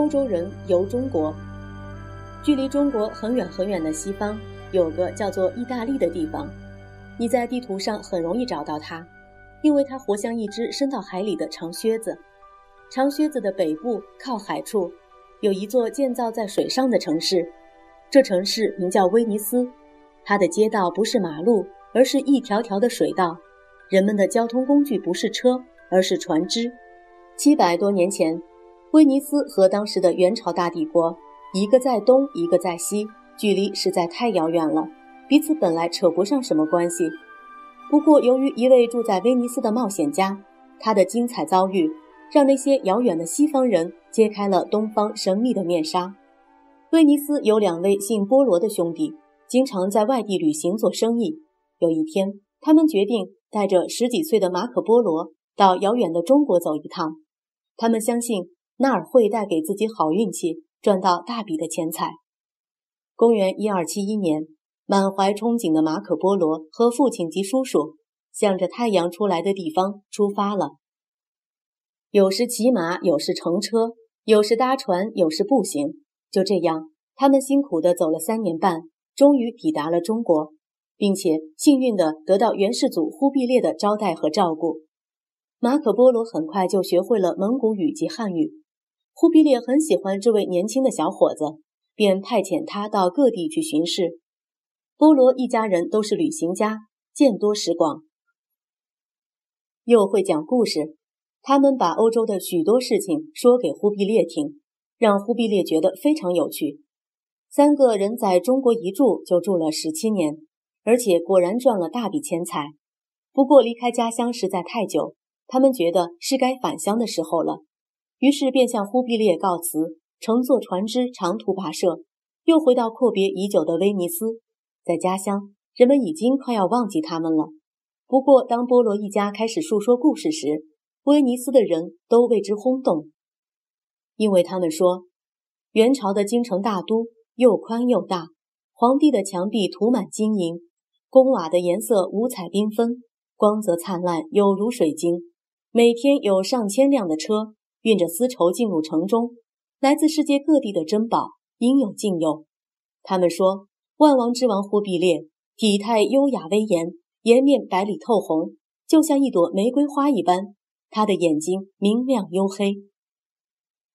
欧洲人游中国。距离中国很远很远的西方，有个叫做意大利的地方，你在地图上很容易找到它，因为它活像一只伸到海里的长靴子。长靴子的北部靠海处，有一座建造在水上的城市，这城市名叫威尼斯。它的街道不是马路，而是一条条的水道。人们的交通工具不是车，而是船只。七百多年前，威尼斯和当时的元朝大帝国，一个在东，一个在西，距离实在太遥远了，彼此本来扯不上什么关系。不过，由于一位住在威尼斯的冒险家，他的精彩遭遇。让那些遥远的西方人揭开了东方神秘的面纱。威尼斯有两位姓波罗的兄弟，经常在外地旅行做生意。有一天，他们决定带着十几岁的马可·波罗到遥远的中国走一趟。他们相信那儿会带给自己好运气，赚到大笔的钱财。公元一二七一年，满怀憧憬的马可·波罗和父亲及叔叔，向着太阳出来的地方出发了。有时骑马，有时乘车，有时搭船，有时步行。就这样，他们辛苦地走了三年半，终于抵达了中国，并且幸运地得到元世祖忽必烈的招待和照顾。马可·波罗很快就学会了蒙古语及汉语。忽必烈很喜欢这位年轻的小伙子，便派遣他到各地去巡视。波罗一家人都是旅行家，见多识广，又会讲故事。他们把欧洲的许多事情说给忽必烈听，让忽必烈觉得非常有趣。三个人在中国一住就住了十七年，而且果然赚了大笔钱财。不过离开家乡实在太久，他们觉得是该返乡的时候了，于是便向忽必烈告辞，乘坐船只长途跋涉，又回到阔别已久的威尼斯。在家乡，人们已经快要忘记他们了。不过，当波罗一家开始述说故事时，威尼斯的人都为之轰动，因为他们说，元朝的京城大都又宽又大，皇帝的墙壁涂满金银，宫瓦的颜色五彩缤纷，光泽灿烂，有如水晶。每天有上千辆的车运着丝绸进入城中，来自世界各地的珍宝应有尽有。他们说，万王之王忽必烈体态优雅威严，颜面白里透红，就像一朵玫瑰花一般。他的眼睛明亮黝黑。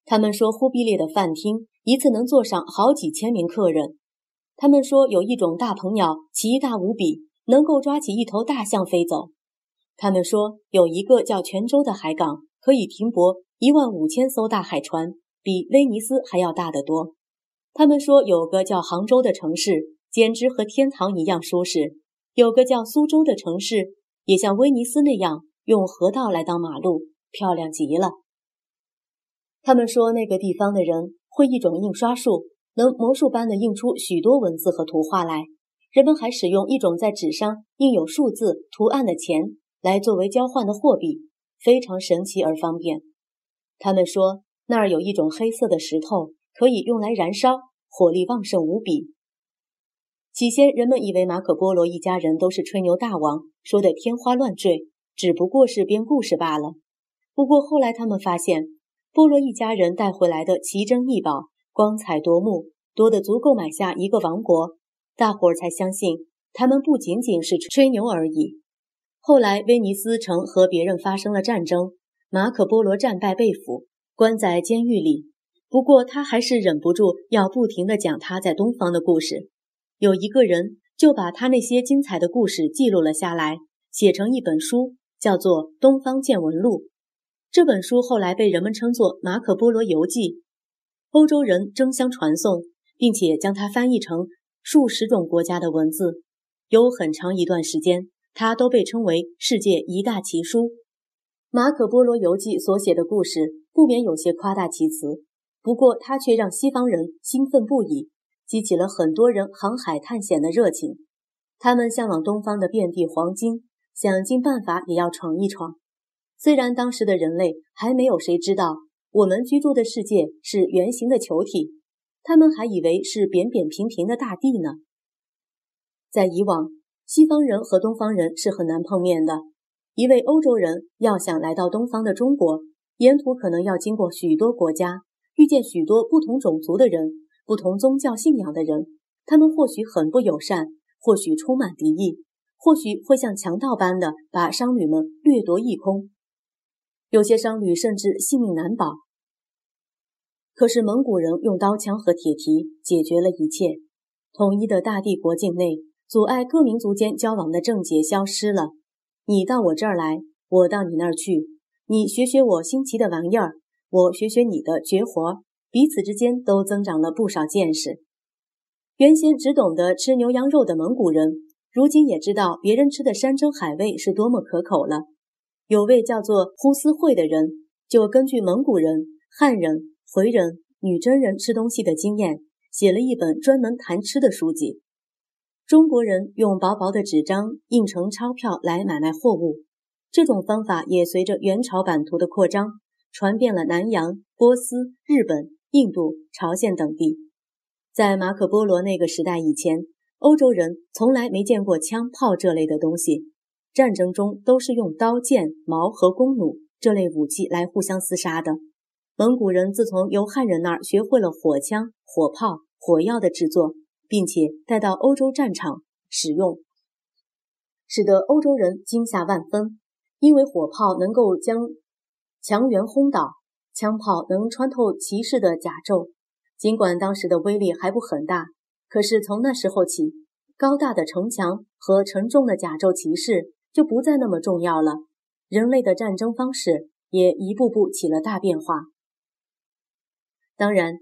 他们说，忽必烈的饭厅一次能坐上好几千名客人。他们说，有一种大鹏鸟奇大无比，能够抓起一头大象飞走。他们说，有一个叫泉州的海港，可以停泊一万五千艘大海船，比威尼斯还要大得多。他们说，有个叫杭州的城市，简直和天堂一样舒适。有个叫苏州的城市，也像威尼斯那样。用河道来当马路，漂亮极了。他们说那个地方的人会一种印刷术，能魔术般的印出许多文字和图画来。人们还使用一种在纸上印有数字图案的钱来作为交换的货币，非常神奇而方便。他们说那儿有一种黑色的石头，可以用来燃烧，火力旺盛无比。起先人们以为马可·波罗一家人都是吹牛大王，说的天花乱坠。只不过是编故事罢了。不过后来他们发现，波罗一家人带回来的奇珍异宝光彩夺目，多得足够买下一个王国。大伙儿才相信他们不仅仅是吹牛而已。后来威尼斯城和别人发生了战争，马可波罗战败被俘，关在监狱里。不过他还是忍不住要不停地讲他在东方的故事。有一个人就把他那些精彩的故事记录了下来，写成一本书。叫做《东方见闻录》，这本书后来被人们称作《马可·波罗游记》，欧洲人争相传颂，并且将它翻译成数十种国家的文字。有很长一段时间，它都被称为世界一大奇书。马可·波罗游记所写的故事不免有些夸大其词，不过它却让西方人兴奋不已，激起了很多人航海探险的热情。他们向往东方的遍地黄金。想尽办法也要闯一闯。虽然当时的人类还没有谁知道我们居住的世界是圆形的球体，他们还以为是扁扁平平的大地呢。在以往，西方人和东方人是很难碰面的。一位欧洲人要想来到东方的中国，沿途可能要经过许多国家，遇见许多不同种族的人、不同宗教信仰的人，他们或许很不友善，或许充满敌意，或许会像强盗般的把商旅们掠夺一空。有些商旅甚至性命难保。可是蒙古人用刀枪和铁蹄解决了一切，统一的大帝国境内阻碍各民族间交往的症结消失了。你到我这儿来，我到你那儿去，你学学我新奇的玩意儿，我学学你的绝活，彼此之间都增长了不少见识。原先只懂得吃牛羊肉的蒙古人，如今也知道别人吃的山珍海味是多么可口了。有位叫做呼斯慧的人，就根据蒙古人、汉人。回人、女真人吃东西的经验，写了一本专门谈吃的书籍。中国人用薄薄的纸张印成钞票来买卖货物，这种方法也随着元朝版图的扩张，传遍了南洋、波斯、日本、印度、朝鲜等地。在马可·波罗那个时代以前，欧洲人从来没见过枪炮这类的东西，战争中都是用刀剑、矛和弓弩这类武器来互相厮杀的。蒙古人自从由汉人那儿学会了火枪、火炮、火药的制作，并且带到欧洲战场使用，使得欧洲人惊吓万分。因为火炮能够将强援轰倒，枪炮能穿透骑士的甲胄。尽管当时的威力还不很大，可是从那时候起，高大的城墙和沉重的甲胄骑士就不再那么重要了。人类的战争方式也一步步起了大变化。当然，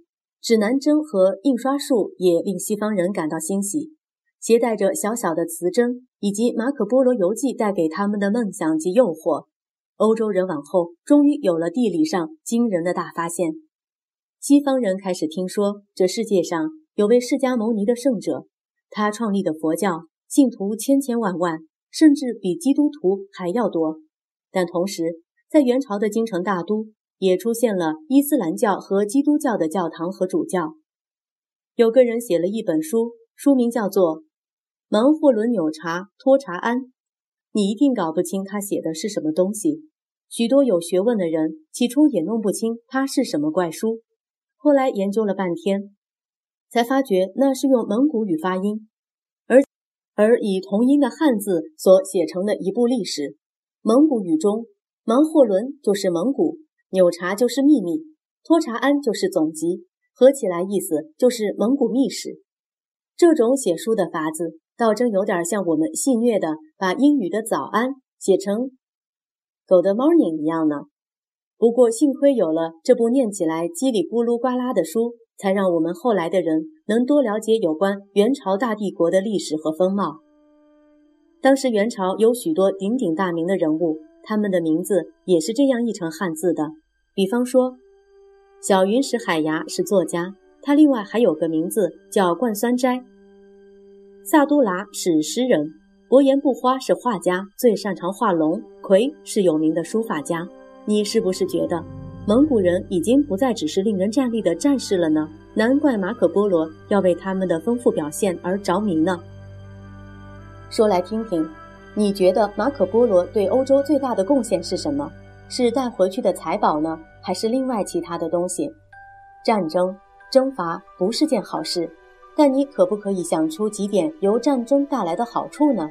指南针和印刷术也令西方人感到欣喜。携带着小小的磁针以及马可·波罗游记带给他们的梦想及诱惑，欧洲人往后终于有了地理上惊人的大发现。西方人开始听说这世界上有位释迦牟尼的圣者，他创立的佛教信徒千千万万，甚至比基督徒还要多。但同时，在元朝的京城大都。也出现了伊斯兰教和基督教的教堂和主教。有个人写了一本书，书名叫做《芒霍伦纽查托查安》，你一定搞不清他写的是什么东西。许多有学问的人起初也弄不清它是什么怪书，后来研究了半天，才发觉那是用蒙古语发音，而而以同音的汉字所写成的一部历史。蒙古语中，芒霍伦就是蒙古。纽查就是秘密，托查安就是总集，合起来意思就是蒙古秘史。这种写书的法子，倒真有点像我们戏谑的把英语的早安写成 Good morning 一样呢。不过幸亏有了这部念起来叽里咕噜呱啦的书，才让我们后来的人能多了解有关元朝大帝国的历史和风貌。当时元朝有许多鼎鼎大名的人物，他们的名字也是这样译成汉字的。比方说，小云石海牙是作家，他另外还有个名字叫冠酸斋。萨都剌是诗人，伯颜不花是画家，最擅长画龙。魁是有名的书法家。你是不是觉得蒙古人已经不再只是令人战栗的战士了呢？难怪马可波罗要为他们的丰富表现而着迷呢。说来听听，你觉得马可波罗对欧洲最大的贡献是什么？是带回去的财宝呢，还是另外其他的东西？战争征伐不是件好事，但你可不可以想出几点由战争带来的好处呢？